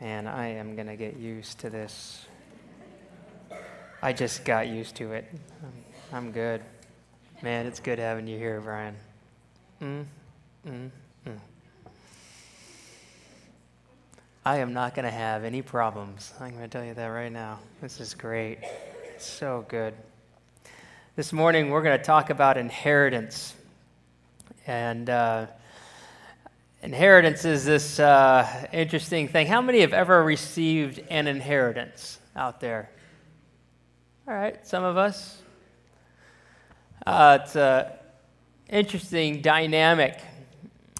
Man, I am going to get used to this. I just got used to it. I'm, I'm good. Man, it's good having you here, Brian. Mm, mm, mm. I am not going to have any problems. I'm going to tell you that right now. This is great. So good. This morning, we're going to talk about inheritance. And uh, Inheritance is this uh, interesting thing. How many have ever received an inheritance out there? All right, some of us. Uh, it's an interesting dynamic.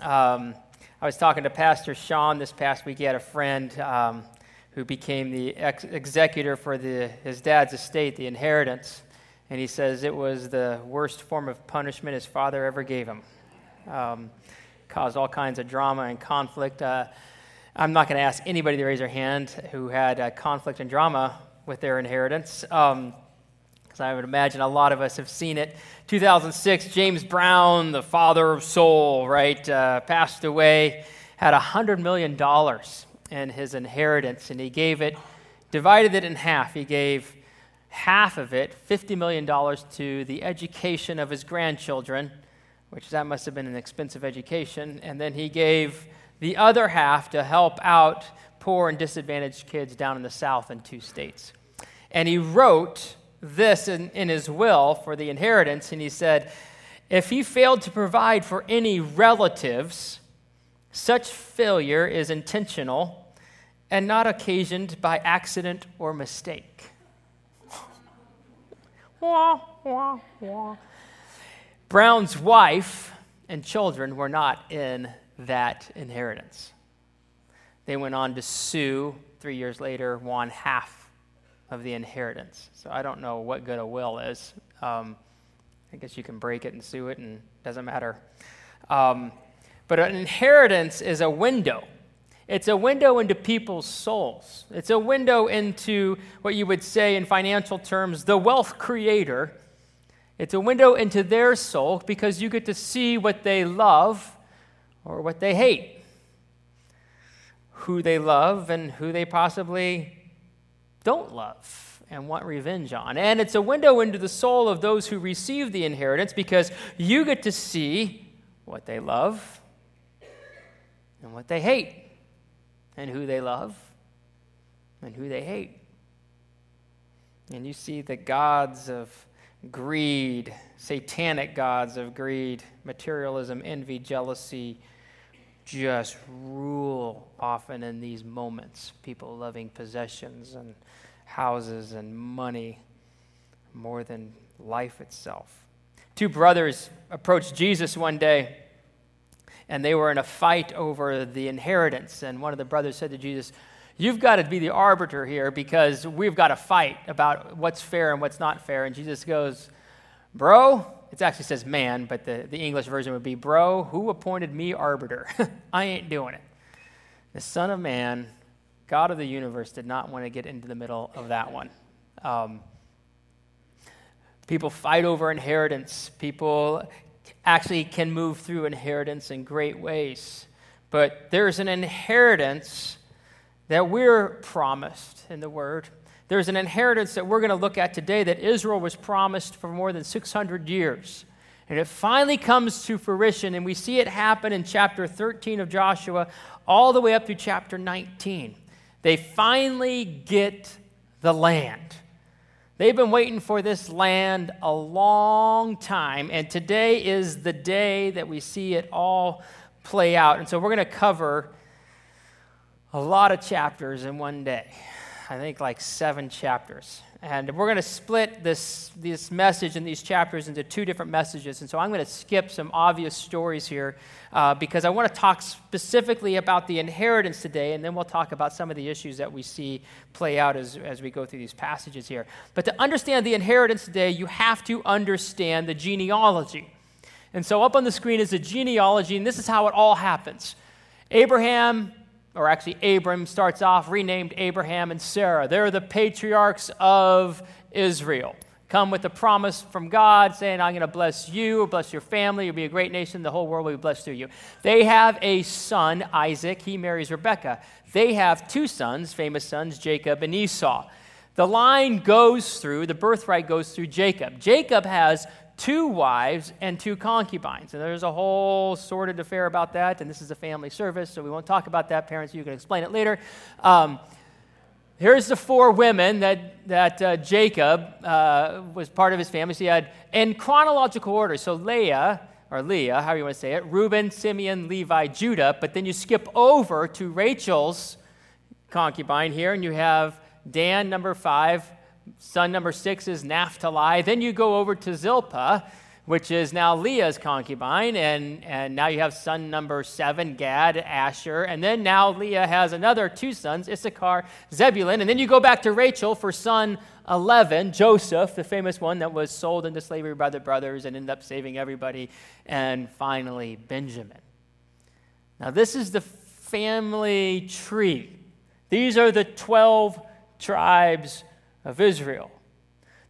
Um, I was talking to Pastor Sean this past week. He had a friend um, who became the ex- executor for the, his dad's estate, the inheritance. And he says it was the worst form of punishment his father ever gave him. Um, caused all kinds of drama and conflict. Uh, I'm not going to ask anybody to raise their hand who had uh, conflict and drama with their inheritance, because um, I would imagine a lot of us have seen it. 2006, James Brown, the father of soul, right, uh, passed away, had $100 million in his inheritance, and he gave it, divided it in half. He gave half of it, $50 million, to the education of his grandchildren which that must have been an expensive education. And then he gave the other half to help out poor and disadvantaged kids down in the South in two states. And he wrote this in, in his will for the inheritance, and he said, If he failed to provide for any relatives, such failure is intentional and not occasioned by accident or mistake. wah, wah, wah. Brown's wife and children were not in that inheritance. They went on to sue three years later, won half of the inheritance. So I don't know what good a will is. Um, I guess you can break it and sue it, and it doesn't matter. Um, but an inheritance is a window. It's a window into people's souls. It's a window into what you would say in financial terms the wealth creator it's a window into their soul because you get to see what they love or what they hate, who they love and who they possibly don't love and want revenge on. And it's a window into the soul of those who receive the inheritance because you get to see what they love and what they hate, and who they love and who they hate. And you see the gods of greed, satanic gods of greed, materialism, envy, jealousy just rule often in these moments. People loving possessions and houses and money more than life itself. Two brothers approached Jesus one day and they were in a fight over the inheritance. And one of the brothers said to Jesus, You've got to be the arbiter here because we've got to fight about what's fair and what's not fair. And Jesus goes, Bro, it actually says man, but the, the English version would be, Bro, who appointed me arbiter? I ain't doing it. The Son of Man, God of the universe, did not want to get into the middle of that one. Um, people fight over inheritance. People actually can move through inheritance in great ways. But there's an inheritance that we're promised in the Word. There's an inheritance that we're going to look at today that Israel was promised for more than 600 years. And it finally comes to fruition, and we see it happen in chapter 13 of Joshua all the way up to chapter 19. They finally get the land. They've been waiting for this land a long time, and today is the day that we see it all play out. And so we're going to cover a lot of chapters in one day. I think like seven chapters. And we're going to split this, this message and these chapters into two different messages. And so I'm going to skip some obvious stories here uh, because I want to talk specifically about the inheritance today, and then we'll talk about some of the issues that we see play out as, as we go through these passages here. But to understand the inheritance today, you have to understand the genealogy. And so up on the screen is the genealogy, and this is how it all happens. Abraham or actually Abram starts off renamed Abraham and Sarah. They're the patriarchs of Israel. come with a promise from God saying, I'm going to bless you, bless your family, you'll be a great nation, the whole world will be blessed through you. They have a son, Isaac. He marries Rebekah. They have two sons, famous sons, Jacob and Esau. The line goes through, the birthright goes through Jacob. Jacob has two wives and two concubines. And there's a whole sordid affair about that, and this is a family service, so we won't talk about that. Parents, you can explain it later. Um, Here's the four women that, that uh, Jacob uh, was part of his family. So he had in chronological order. So Leah, or Leah, however you want to say it, Reuben, Simeon, Levi, Judah. But then you skip over to Rachel's concubine here, and you have Dan, number five. Son number six is Naphtali. Then you go over to Zilpah which is now Leah's concubine. And, and now you have son number seven, Gad, Asher. And then now Leah has another two sons, Issachar, Zebulun. And then you go back to Rachel for son 11, Joseph, the famous one that was sold into slavery by the brothers and ended up saving everybody. And finally, Benjamin. Now, this is the family tree. These are the 12 tribes of Israel.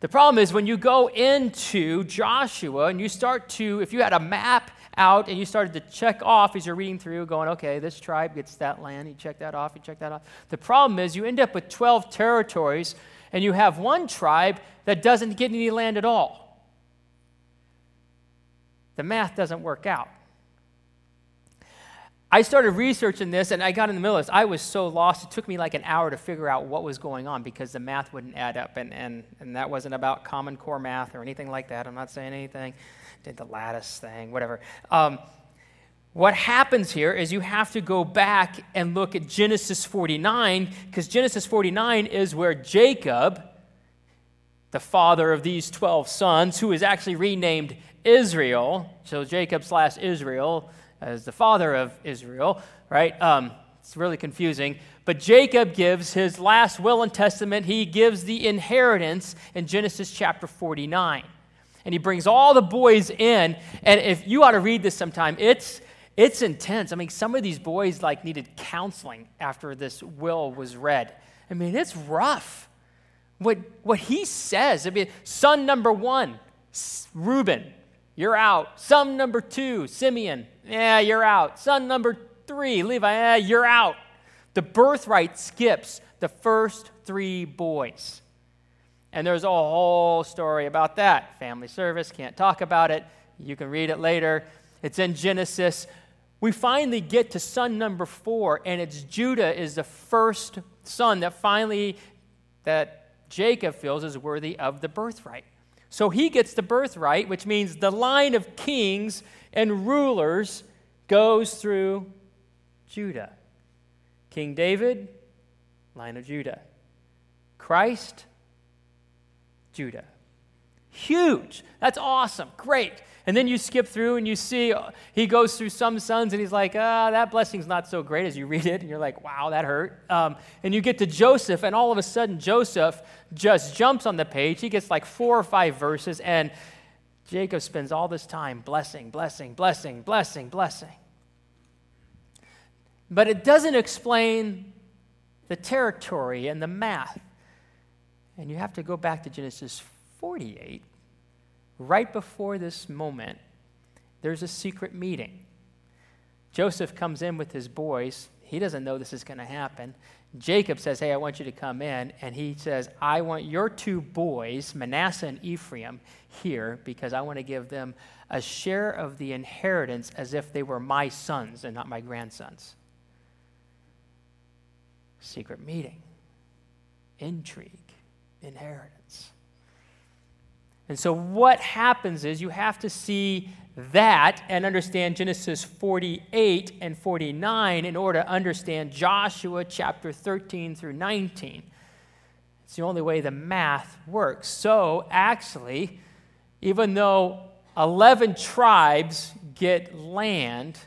The problem is when you go into Joshua and you start to, if you had a map out and you started to check off as you're reading through, going, okay, this tribe gets that land, you check that off, you check that off. The problem is you end up with 12 territories and you have one tribe that doesn't get any land at all. The math doesn't work out. I started researching this and I got in the middle of this. I was so lost. It took me like an hour to figure out what was going on because the math wouldn't add up. And, and, and that wasn't about Common Core math or anything like that. I'm not saying anything. Did the lattice thing, whatever. Um, what happens here is you have to go back and look at Genesis 49 because Genesis 49 is where Jacob, the father of these 12 sons, who is actually renamed Israel, so Jacob slash Israel, as the father of Israel, right? Um, it's really confusing. But Jacob gives his last will and testament. He gives the inheritance in Genesis chapter 49. And he brings all the boys in. And if you ought to read this sometime, it's, it's intense. I mean, some of these boys like needed counseling after this will was read. I mean, it's rough. What, what he says, I mean, son number one, Reuben, you're out. Son number two, Simeon, yeah, you're out. Son number three, Levi, yeah, you're out. The birthright skips the first three boys. And there's a whole story about that. Family service, can't talk about it. You can read it later. It's in Genesis. We finally get to son number four, and it's Judah is the first son that finally that Jacob feels is worthy of the birthright. So he gets the birthright, which means the line of kings and rulers goes through Judah. King David, line of Judah. Christ, Judah. Huge. That's awesome. Great. And then you skip through and you see uh, he goes through some sons and he's like, ah, that blessing's not so great as you read it. And you're like, wow, that hurt. Um, and you get to Joseph, and all of a sudden, Joseph just jumps on the page. He gets like four or five verses, and Jacob spends all this time blessing, blessing, blessing, blessing, blessing. But it doesn't explain the territory and the math. And you have to go back to Genesis 48 right before this moment, there's a secret meeting. Joseph comes in with his boys. He doesn't know this is going to happen. Jacob says, Hey, I want you to come in. And he says, I want your two boys, Manasseh and Ephraim, here because I want to give them a share of the inheritance as if they were my sons and not my grandsons. Secret meeting, intrigue, inheritance. And so, what happens is you have to see that and understand Genesis 48 and 49 in order to understand Joshua chapter 13 through 19. It's the only way the math works. So, actually, even though 11 tribes get land,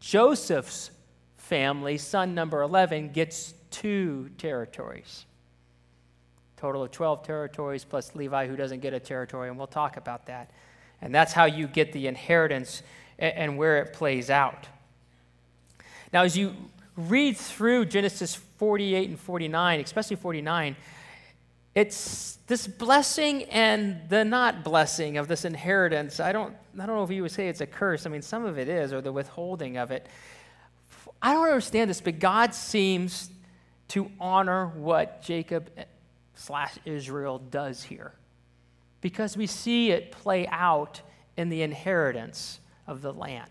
Joseph's family, son number 11, gets two territories total of 12 territories plus Levi, who doesn't get a territory, and we'll talk about that. And that's how you get the inheritance and where it plays out. Now, as you read through Genesis 48 and 49, especially 49, it's this blessing and the not blessing of this inheritance. I don't, I don't know if you would say it's a curse. I mean, some of it is, or the withholding of it. I don't understand this, but God seems to honor what Jacob slash Israel does here because we see it play out in the inheritance of the land.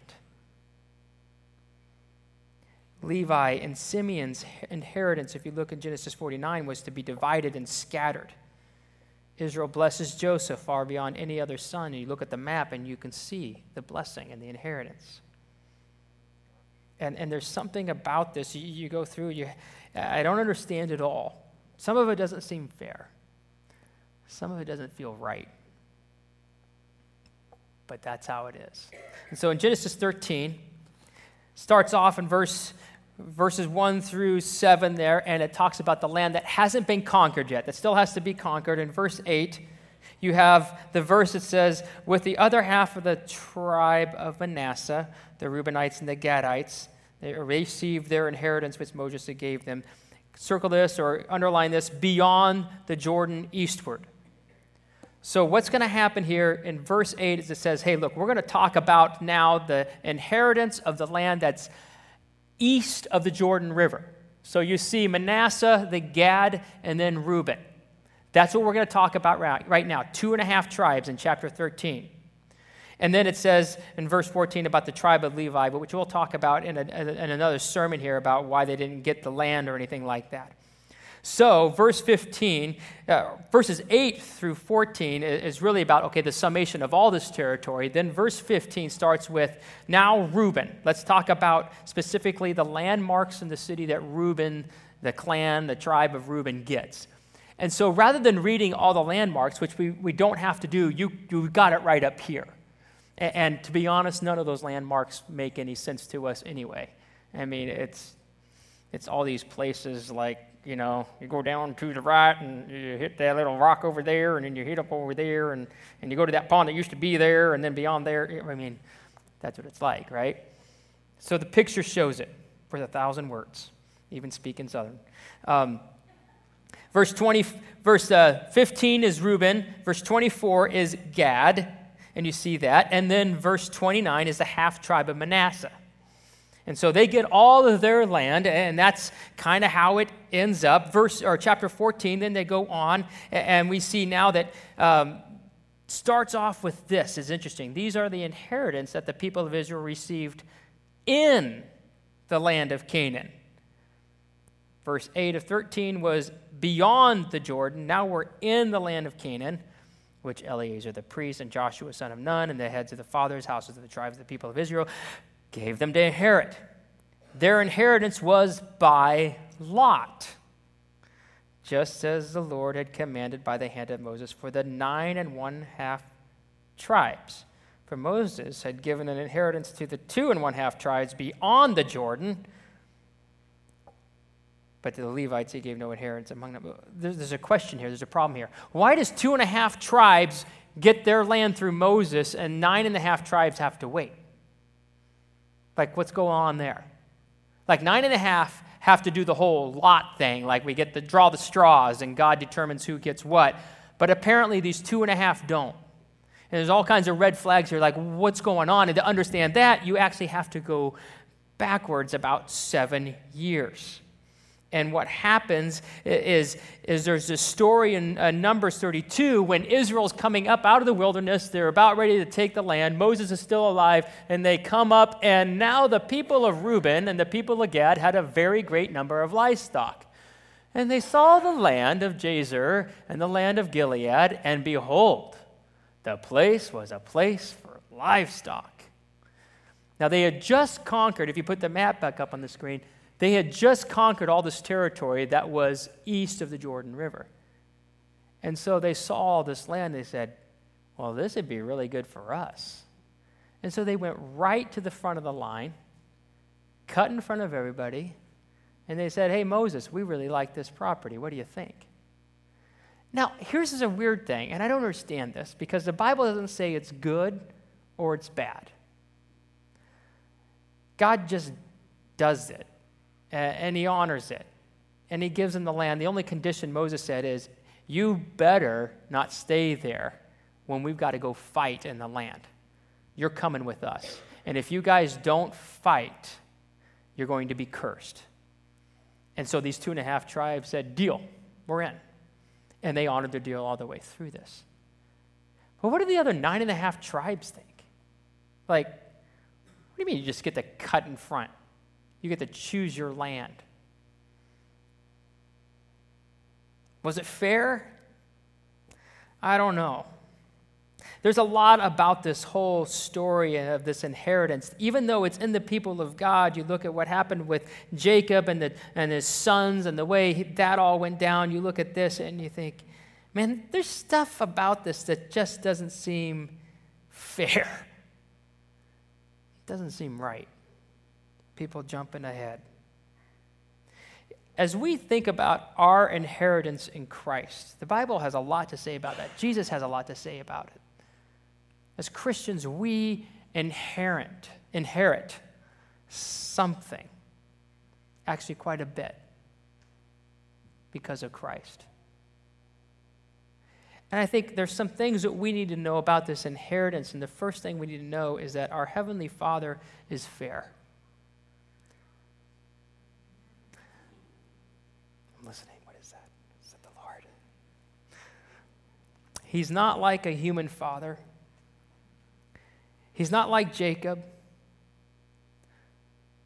Levi and Simeon's inheritance, if you look in Genesis 49, was to be divided and scattered. Israel blesses Joseph far beyond any other son. And you look at the map and you can see the blessing and the inheritance. And, and there's something about this. You, you go through, you, I don't understand it all. Some of it doesn't seem fair, some of it doesn't feel right. But that's how it is. And so in Genesis 13, starts off in verse verses 1 through 7 there, and it talks about the land that hasn't been conquered yet, that still has to be conquered. In verse 8, you have the verse that says, With the other half of the tribe of Manasseh, the Reubenites and the Gadites, they received their inheritance which Moses gave them. Circle this or underline this beyond the Jordan eastward. So, what's going to happen here in verse 8 is it says, Hey, look, we're going to talk about now the inheritance of the land that's east of the Jordan River. So you see Manasseh, the Gad, and then Reuben. That's what we're going to talk about right now. Two and a half tribes in chapter 13. And then it says in verse 14 about the tribe of Levi, which we'll talk about in, a, in another sermon here about why they didn't get the land or anything like that. So, verse 15, uh, verses 8 through 14 is really about, okay, the summation of all this territory. Then verse 15 starts with, now Reuben. Let's talk about specifically the landmarks in the city that Reuben, the clan, the tribe of Reuben gets. And so rather than reading all the landmarks, which we, we don't have to do, you, you got it right up here. And, and to be honest, none of those landmarks make any sense to us anyway. I mean, it's, it's all these places like you know, you go down to the right and you hit that little rock over there, and then you hit up over there, and, and you go to that pond that used to be there, and then beyond there. I mean, that's what it's like, right? So the picture shows it for a thousand words, even speaking Southern. Um, verse 20, verse uh, 15 is Reuben. Verse 24 is Gad, and you see that. And then verse 29 is the half tribe of Manasseh. And so they get all of their land, and that's kind of how it ends up. Verse or chapter 14, then they go on, and we see now that um, starts off with this is interesting. These are the inheritance that the people of Israel received in the land of Canaan. Verse 8 of 13 was beyond the Jordan. Now we're in the land of Canaan, which Eleazar the priest and Joshua son of Nun and the heads of the fathers' houses of the tribes of the people of Israel gave them to inherit. Their inheritance was by lot, just as the Lord had commanded by the hand of Moses for the nine and one half tribes. For Moses had given an inheritance to the two and one half tribes beyond the Jordan, but to the Levites he gave no inheritance among them. There's, there's a question here, there's a problem here. Why does two and a half tribes get their land through Moses and nine and a half tribes have to wait? Like, what's going on there? Like, nine and a half have to do the whole lot thing. Like, we get to draw the straws and God determines who gets what. But apparently, these two and a half don't. And there's all kinds of red flags here, like, what's going on? And to understand that, you actually have to go backwards about seven years. And what happens is, is there's this story in uh, Numbers 32 when Israel's coming up out of the wilderness. They're about ready to take the land. Moses is still alive, and they come up. And now the people of Reuben and the people of Gad had a very great number of livestock. And they saw the land of Jazer and the land of Gilead, and behold, the place was a place for livestock. Now they had just conquered, if you put the map back up on the screen, they had just conquered all this territory that was east of the Jordan River. And so they saw all this land. They said, well, this would be really good for us. And so they went right to the front of the line, cut in front of everybody, and they said, Hey, Moses, we really like this property. What do you think? Now, here's a weird thing, and I don't understand this because the Bible doesn't say it's good or it's bad. God just does it and he honors it. And he gives them the land. The only condition Moses said is you better not stay there when we've got to go fight in the land. You're coming with us. And if you guys don't fight, you're going to be cursed. And so these two and a half tribes said, Deal, we're in. And they honored their deal all the way through this. But what do the other nine and a half tribes think? Like, what do you mean you just get to cut in front? You get to choose your land. Was it fair? I don't know. There's a lot about this whole story of this inheritance. Even though it's in the people of God, you look at what happened with Jacob and, the, and his sons and the way that all went down. You look at this and you think, man, there's stuff about this that just doesn't seem fair. It doesn't seem right. People jumping ahead. As we think about our inheritance in Christ, the Bible has a lot to say about that. Jesus has a lot to say about it. As Christians, we inherit, inherit something, actually, quite a bit, because of Christ. And I think there's some things that we need to know about this inheritance. And the first thing we need to know is that our Heavenly Father is fair. Listening. What is that? Is that the Lord? He's not like a human father. He's not like Jacob.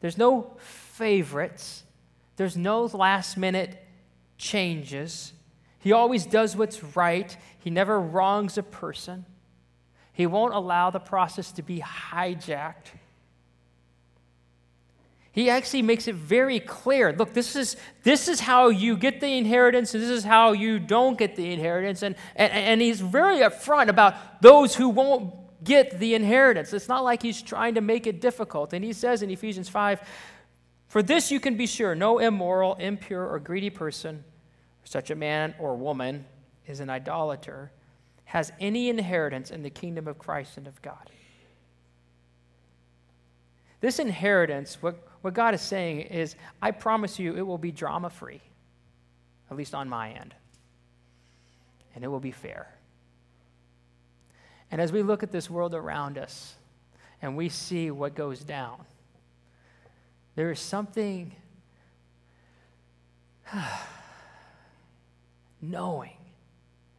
There's no favorites, there's no last minute changes. He always does what's right, he never wrongs a person. He won't allow the process to be hijacked. He actually makes it very clear. Look, this is, this is how you get the inheritance, and this is how you don't get the inheritance. And, and, and he's very upfront about those who won't get the inheritance. It's not like he's trying to make it difficult. And he says in Ephesians 5 For this you can be sure no immoral, impure, or greedy person, such a man or woman, is an idolater, has any inheritance in the kingdom of Christ and of God. This inheritance, what, what God is saying is, I promise you it will be drama free, at least on my end, and it will be fair. And as we look at this world around us and we see what goes down, there is something knowing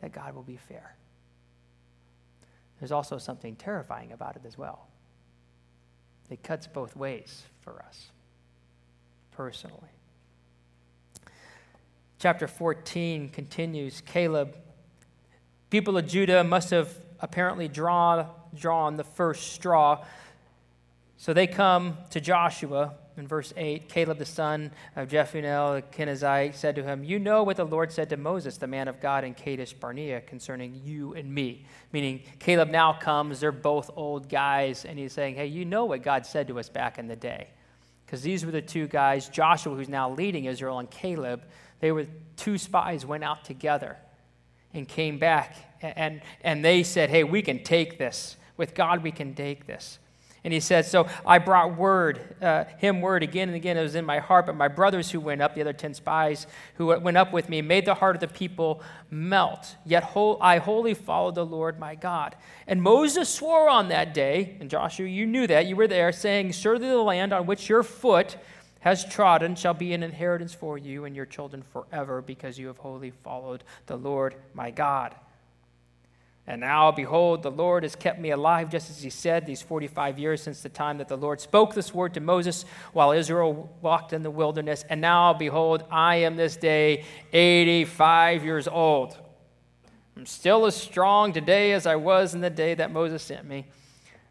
that God will be fair. There's also something terrifying about it as well. It cuts both ways for us personally. Chapter 14 continues Caleb. People of Judah must have apparently draw, drawn the first straw. So they come to Joshua in verse 8. Caleb, the son of Jephunneh, the Kenizzite, said to him, You know what the Lord said to Moses, the man of God, in Kadesh Barnea concerning you and me. Meaning, Caleb now comes, they're both old guys, and he's saying, Hey, you know what God said to us back in the day. Because these were the two guys, Joshua, who's now leading Israel, and Caleb, they were two spies, went out together and came back and, and they said, Hey, we can take this. With God, we can take this. And he said, So I brought word, uh, him word again and again. It was in my heart. But my brothers who went up, the other 10 spies who went up with me, made the heart of the people melt. Yet whole, I wholly followed the Lord my God. And Moses swore on that day, and Joshua, you knew that, you were there, saying, Surely the land on which your foot has trodden shall be an inheritance for you and your children forever, because you have wholly followed the Lord my God. And now, behold, the Lord has kept me alive, just as he said, these 45 years since the time that the Lord spoke this word to Moses while Israel walked in the wilderness. And now, behold, I am this day 85 years old. I'm still as strong today as I was in the day that Moses sent me.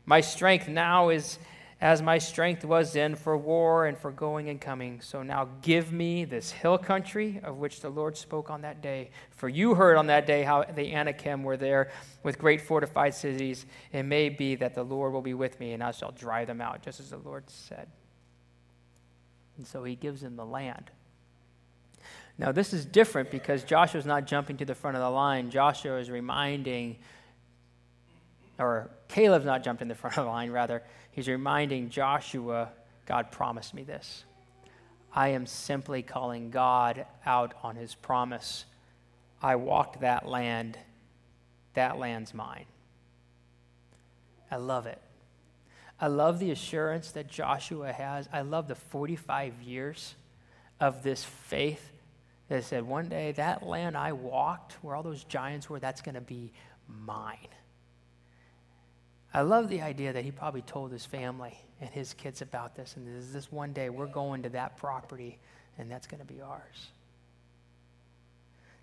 My strength now is as my strength was then for war and for going and coming. So now give me this hill country of which the Lord spoke on that day. For you heard on that day how the Anakim were there with great fortified cities. It may be that the Lord will be with me, and I shall drive them out, just as the Lord said. And so he gives them the land. Now, this is different because Joshua's not jumping to the front of the line. Joshua is reminding, or Caleb's not jumped in the front of the line, rather He's reminding Joshua, God promised me this. I am simply calling God out on his promise I walked that land, that land's mine. I love it. I love the assurance that Joshua has. I love the 45 years of this faith that said, one day that land I walked, where all those giants were, that's going to be mine. I love the idea that he probably told his family and his kids about this, and this, this one day we're going to that property, and that's going to be ours.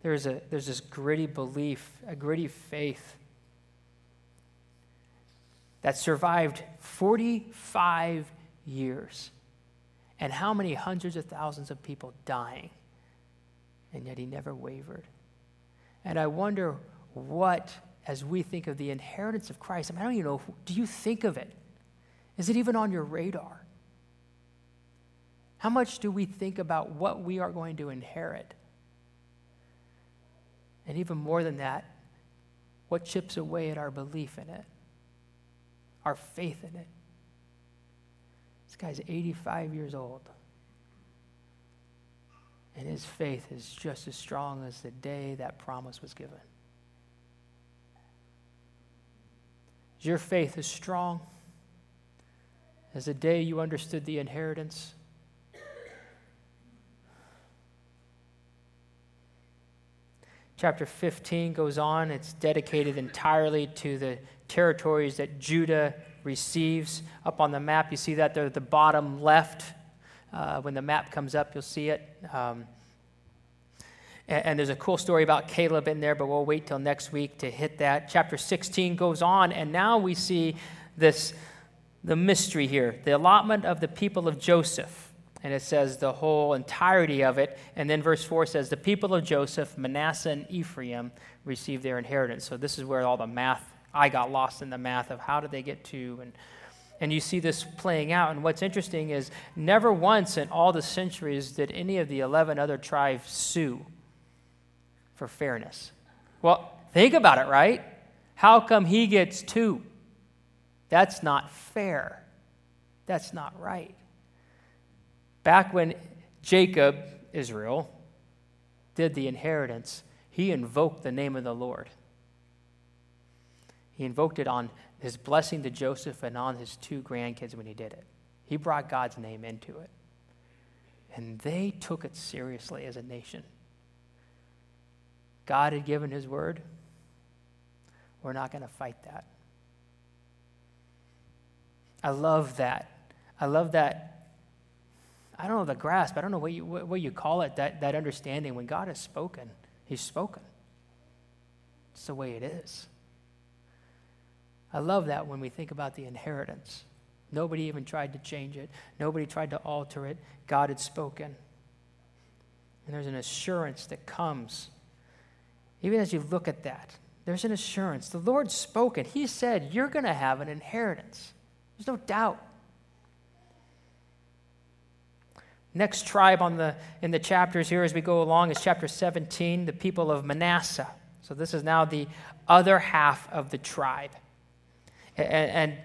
There's, a, there's this gritty belief, a gritty faith that survived 45 years. And how many hundreds of thousands of people dying? And yet he never wavered. And I wonder what, as we think of the inheritance of Christ, I, mean, I don't even know, do you think of it? Is it even on your radar? How much do we think about what we are going to inherit? And even more than that, what chips away at our belief in it? our faith in it. This guy's 85 years old. And his faith is just as strong as the day that promise was given. Your faith as strong as the day you understood the inheritance? Chapter 15 goes on. It's dedicated entirely to the territories that Judah receives. Up on the map, you see that they're at the bottom left. Uh, when the map comes up, you'll see it. Um, and, and, there's a cool story about Caleb in there, but we'll wait till next week to hit that. Chapter 16 goes on, and now we see this the mystery here the allotment of the people of Joseph. And it says the whole entirety of it. And then verse 4 says, The people of Joseph, Manasseh, and Ephraim received their inheritance. So this is where all the math I got lost in the math of how did they get to and and you see this playing out. And what's interesting is never once in all the centuries did any of the 11 other tribes sue for fairness. Well, think about it, right? How come he gets two? That's not fair. That's not right. Back when Jacob, Israel, did the inheritance, he invoked the name of the Lord. He invoked it on his blessing to Joseph and on his two grandkids when he did it. He brought God's name into it. And they took it seriously as a nation. God had given his word. We're not going to fight that. I love that. I love that. I don't know the grasp. I don't know what you, what, you call it, that, that understanding. When God has spoken, he's spoken. It's the way it is. I love that when we think about the inheritance. Nobody even tried to change it, nobody tried to alter it. God had spoken. And there's an assurance that comes. Even as you look at that, there's an assurance. The Lord's spoken. He said, You're going to have an inheritance. There's no doubt. Next tribe on the, in the chapters here as we go along is chapter 17, the people of Manasseh. So this is now the other half of the tribe. And, and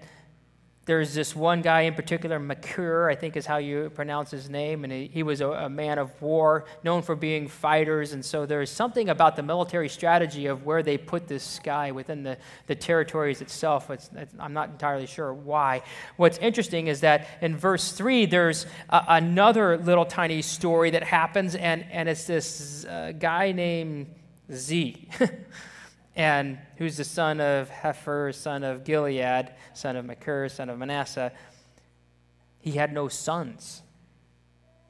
there's this one guy in particular, Machir, I think is how you pronounce his name, and he, he was a, a, man of war, known for being fighters. And so there's something about the military strategy of where they put this guy within the, the territories itself. It's, it's, I'm not entirely sure why. What's interesting is that in verse 3, there's a, another little tiny story that happens, and, and it's this uh, guy named Z. and who's the son of Hepher, son of Gilead, son of Machir, son of Manasseh, he had no sons.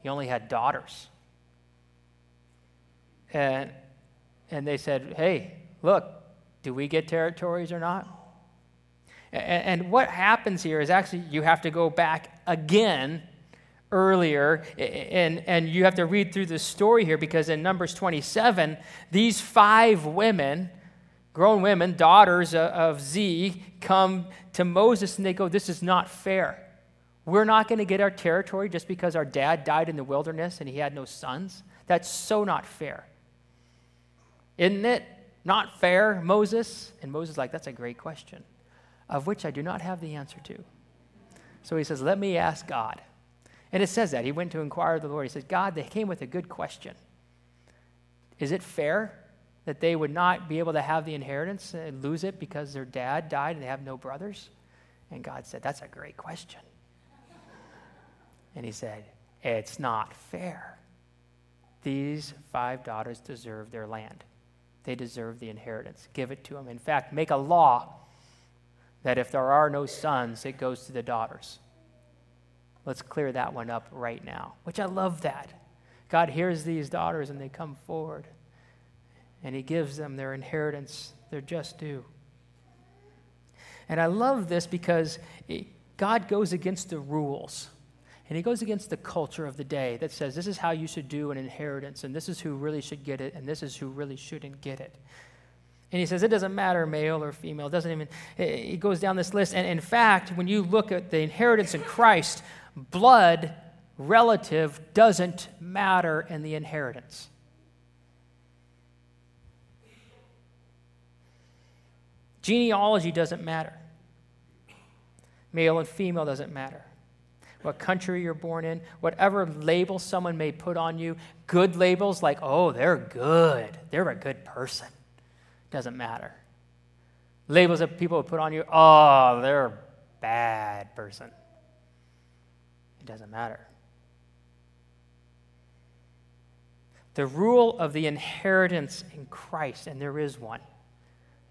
He only had daughters. And, and they said, Hey, look, do we get territories or not? And, and what happens here is actually you have to go back again earlier and, and you have to read through the story here because in Numbers 27, these five women grown women, daughters of Z, come to Moses and they go, This is not fair. We're not going to get our territory just because our dad died in the wilderness and he had no sons. That's so not fair. Isn't it not fair, Moses? And Moses is like, That's a great question, of which I do not have the answer to. So he says, Let me ask God. And it says that. He went to inquire of the Lord. He said, God, they came with a good question. Is it fair? That they would not be able to have the inheritance and lose it because their dad died and they have no brothers? And God said, That's a great question. And he said, It's not fair. These five daughters deserve their land. They deserve the inheritance. Give it to them. In fact, make a law that if there are no sons, it goes to the daughters. Let's clear that one up right now, which I love that. God hears these daughters and they come forward and He gives them their inheritance, their just due. And I love this because God goes against the rules. And he goes against the culture of the day that says this is how you should do an inheritance, and this is who really should get it, and this is who really shouldn't get it. And he says it doesn't matter male or female. It doesn't even, he goes down this list. And in fact, when you look at the inheritance in Christ, blood relative doesn't matter in the inheritance. Genealogy doesn't matter. Male and female doesn't matter. What country you're born in, whatever label someone may put on you, good labels like, oh, they're good, they're a good person, doesn't matter. Labels that people put on you, oh, they're a bad person. It doesn't matter. The rule of the inheritance in Christ, and there is one.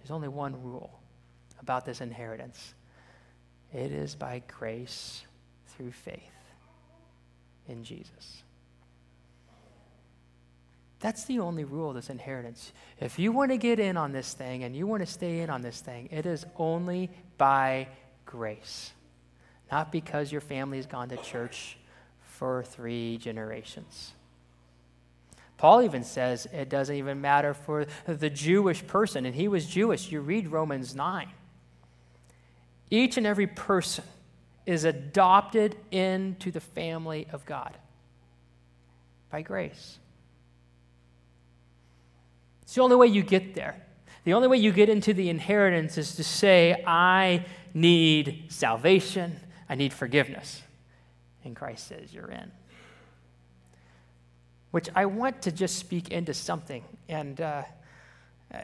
There's only one rule about this inheritance it is by grace through faith in Jesus. That's the only rule of this inheritance. If you want to get in on this thing and you want to stay in on this thing, it is only by grace, not because your family has gone to church for three generations. Paul even says it doesn't even matter for the Jewish person, and he was Jewish. You read Romans 9. Each and every person is adopted into the family of God by grace. It's the only way you get there. The only way you get into the inheritance is to say, I need salvation, I need forgiveness. And Christ says, You're in. Which I want to just speak into something. And uh,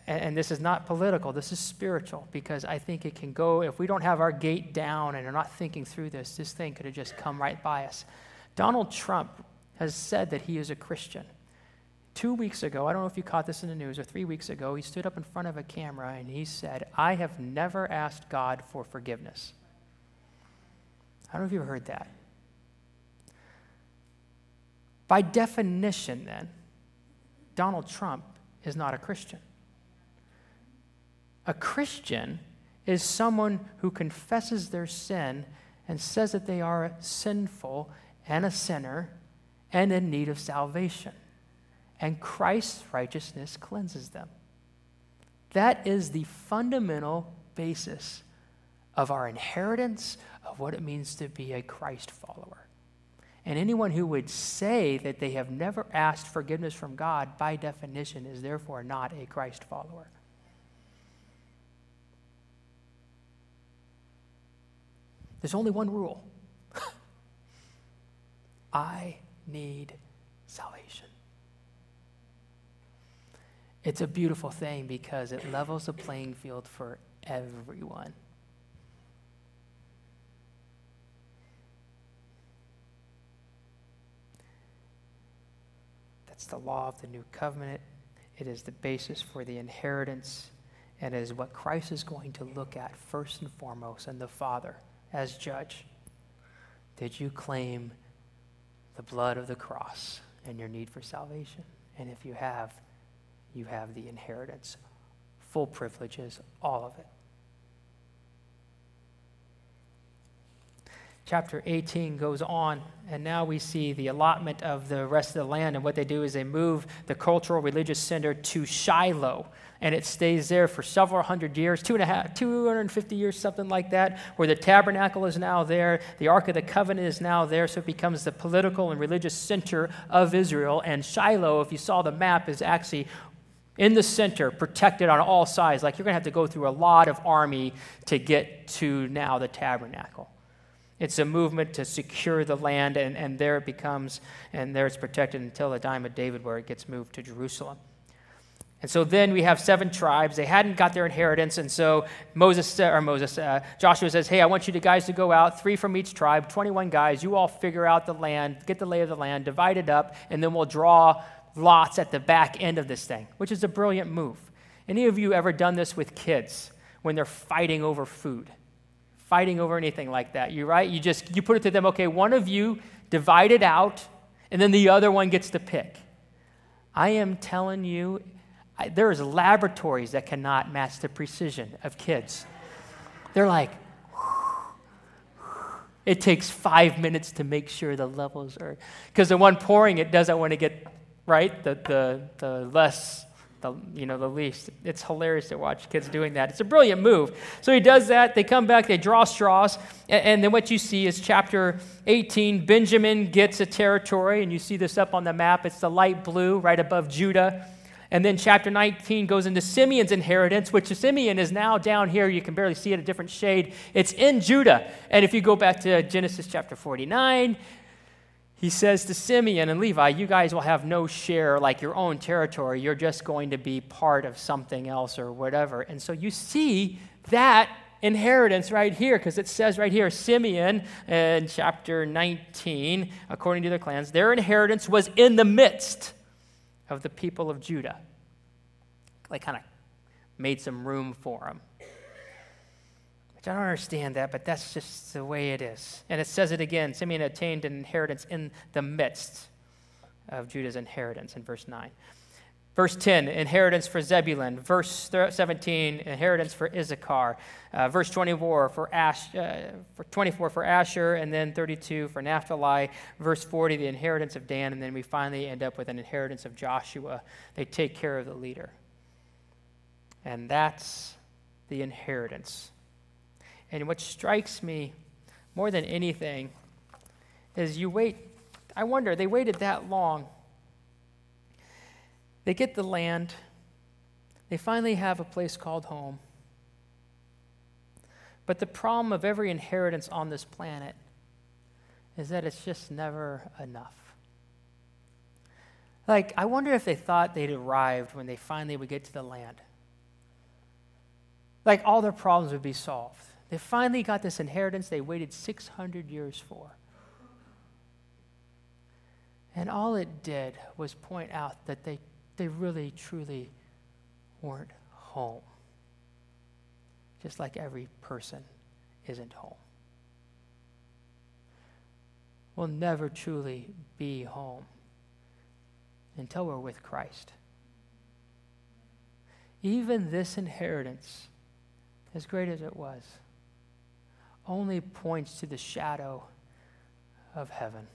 and this is not political, this is spiritual, because I think it can go, if we don't have our gate down and are not thinking through this, this thing could have just come right by us. Donald Trump has said that he is a Christian. Two weeks ago, I don't know if you caught this in the news, or three weeks ago, he stood up in front of a camera and he said, I have never asked God for forgiveness. I don't know if you've heard that. By definition, then, Donald Trump is not a Christian. A Christian is someone who confesses their sin and says that they are sinful and a sinner and in need of salvation. And Christ's righteousness cleanses them. That is the fundamental basis of our inheritance of what it means to be a Christ follower. And anyone who would say that they have never asked forgiveness from God, by definition, is therefore not a Christ follower. There's only one rule I need salvation. It's a beautiful thing because it levels the playing field for everyone. That's the law of the new covenant. It is the basis for the inheritance, and is what Christ is going to look at first and foremost, and the Father as judge? Did you claim the blood of the cross and your need for salvation? And if you have, you have the inheritance, full privileges, all of it. Chapter 18 goes on, and now we see the allotment of the rest of the land. And what they do is they move the cultural religious center to Shiloh and it stays there for several hundred years, two and a half, 250 years, something like that, where the tabernacle is now there, the Ark of the Covenant is now there, so it becomes the political and religious center of Israel. And Shiloh, if you saw the map, is actually in the center, protected on all sides. Like you're going to have to go through a lot of army to get to now the tabernacle. It's a movement to secure the land, and, and there it becomes, and there it's protected until the time of David, where it gets moved to Jerusalem. And so then we have seven tribes. They hadn't got their inheritance, and so Moses or Moses, uh, Joshua says, "Hey, I want you to guys to go out, three from each tribe, 21 guys. You all figure out the land, get the lay of the land, divide it up, and then we'll draw lots at the back end of this thing." Which is a brilliant move. Any of you ever done this with kids when they're fighting over food, fighting over anything like that? You right? You just you put it to them. Okay, one of you divide it out, and then the other one gets to pick. I am telling you I, there's laboratories that cannot match the precision of kids. They're like, it takes five minutes to make sure the levels are, because the one pouring it doesn't want to get right, the, the, the less, the, you know, the least. It's hilarious to watch kids doing that. It's a brilliant move. So he does that. They come back, they draw straws, and, and then what you see is chapter 18. Benjamin gets a territory, and you see this up on the map. It's the light blue right above Judah. And then chapter 19 goes into Simeon's inheritance, which Simeon is now down here. You can barely see it, a different shade. It's in Judah. And if you go back to Genesis chapter 49, he says to Simeon and Levi, You guys will have no share like your own territory. You're just going to be part of something else or whatever. And so you see that inheritance right here because it says right here Simeon in chapter 19, according to their clans, their inheritance was in the midst of the people of Judah. They kind of made some room for him. I don't understand that, but that's just the way it is. And it says it again Simeon attained an inheritance in the midst of Judah's inheritance in verse 9. Verse 10, inheritance for Zebulun. Verse 17, inheritance for Issachar. Uh, verse 24 for, Ash, uh, for 24 for Asher, and then 32 for Naphtali. Verse 40, the inheritance of Dan, and then we finally end up with an inheritance of Joshua. They take care of the leader. And that's the inheritance. And what strikes me more than anything is you wait, I wonder, they waited that long they get the land. They finally have a place called home. But the problem of every inheritance on this planet is that it's just never enough. Like, I wonder if they thought they'd arrived when they finally would get to the land. Like, all their problems would be solved. They finally got this inheritance they waited 600 years for. And all it did was point out that they they really, truly weren't home. Just like every person isn't home. We'll never truly be home until we're with Christ. Even this inheritance, as great as it was, only points to the shadow of heaven.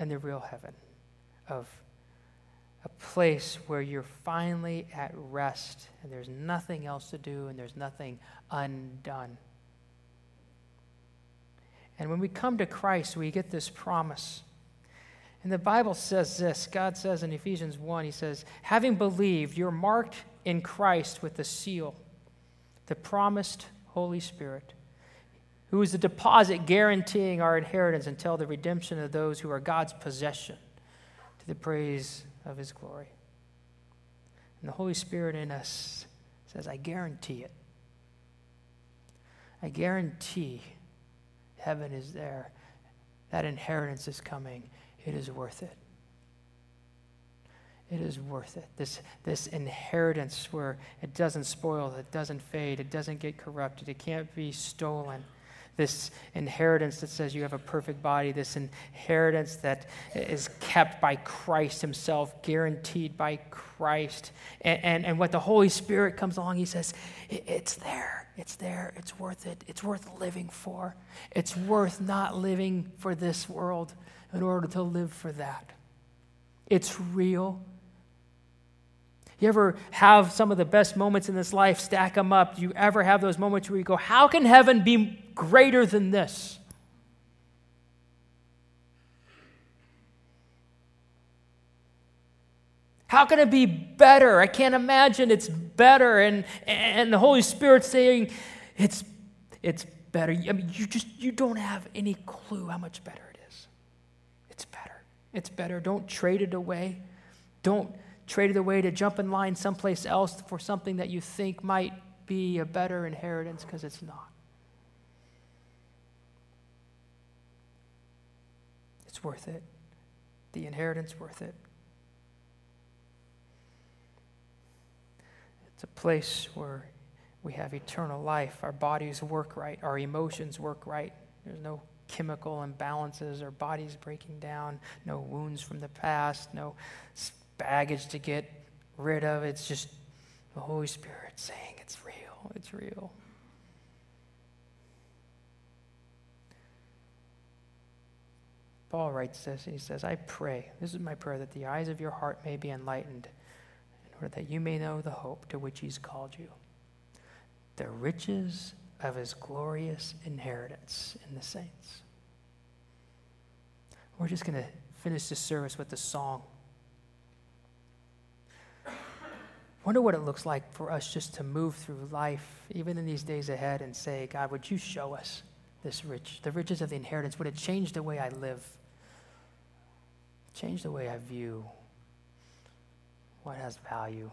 and the real heaven of a place where you're finally at rest and there's nothing else to do and there's nothing undone. And when we come to Christ, we get this promise. And the Bible says this God says in Ephesians 1, He says, Having believed, you're marked in Christ with the seal, the promised Holy Spirit who is the deposit guaranteeing our inheritance until the redemption of those who are God's possession to the praise of his glory. And the Holy Spirit in us says, I guarantee it. I guarantee heaven is there. That inheritance is coming. It is worth it. It is worth it. This, this inheritance where it doesn't spoil, it doesn't fade, it doesn't get corrupted, it can't be stolen this inheritance that says you have a perfect body, this inheritance that is kept by Christ Himself, guaranteed by Christ. And, and, and what the Holy Spirit comes along, He says, It's there, it's there, it's worth it, it's worth living for. It's worth not living for this world in order to live for that. It's real. You ever have some of the best moments in this life, stack them up? Do you ever have those moments where you go, How can heaven be greater than this? How can it be better? I can't imagine it's better. And, and the Holy Spirit saying, it's, it's better. I mean, you just you don't have any clue how much better it is. It's better. It's better. Don't trade it away. Don't trade it away to jump in line someplace else for something that you think might be a better inheritance because it's not. It's worth it. The inheritance worth it. It's a place where we have eternal life. Our bodies work right. Our emotions work right. There's no chemical imbalances or bodies breaking down, no wounds from the past, no baggage to get rid of. It's just the Holy Spirit saying it's real. It's real. Paul writes this, and he says, I pray, this is my prayer, that the eyes of your heart may be enlightened, in order that you may know the hope to which he's called you, the riches of his glorious inheritance in the saints. We're just going to finish this service with a song. Wonder what it looks like for us just to move through life, even in these days ahead, and say, God, would you show us this rich, the riches of the inheritance? Would it change the way I live? Change the way I view what has value?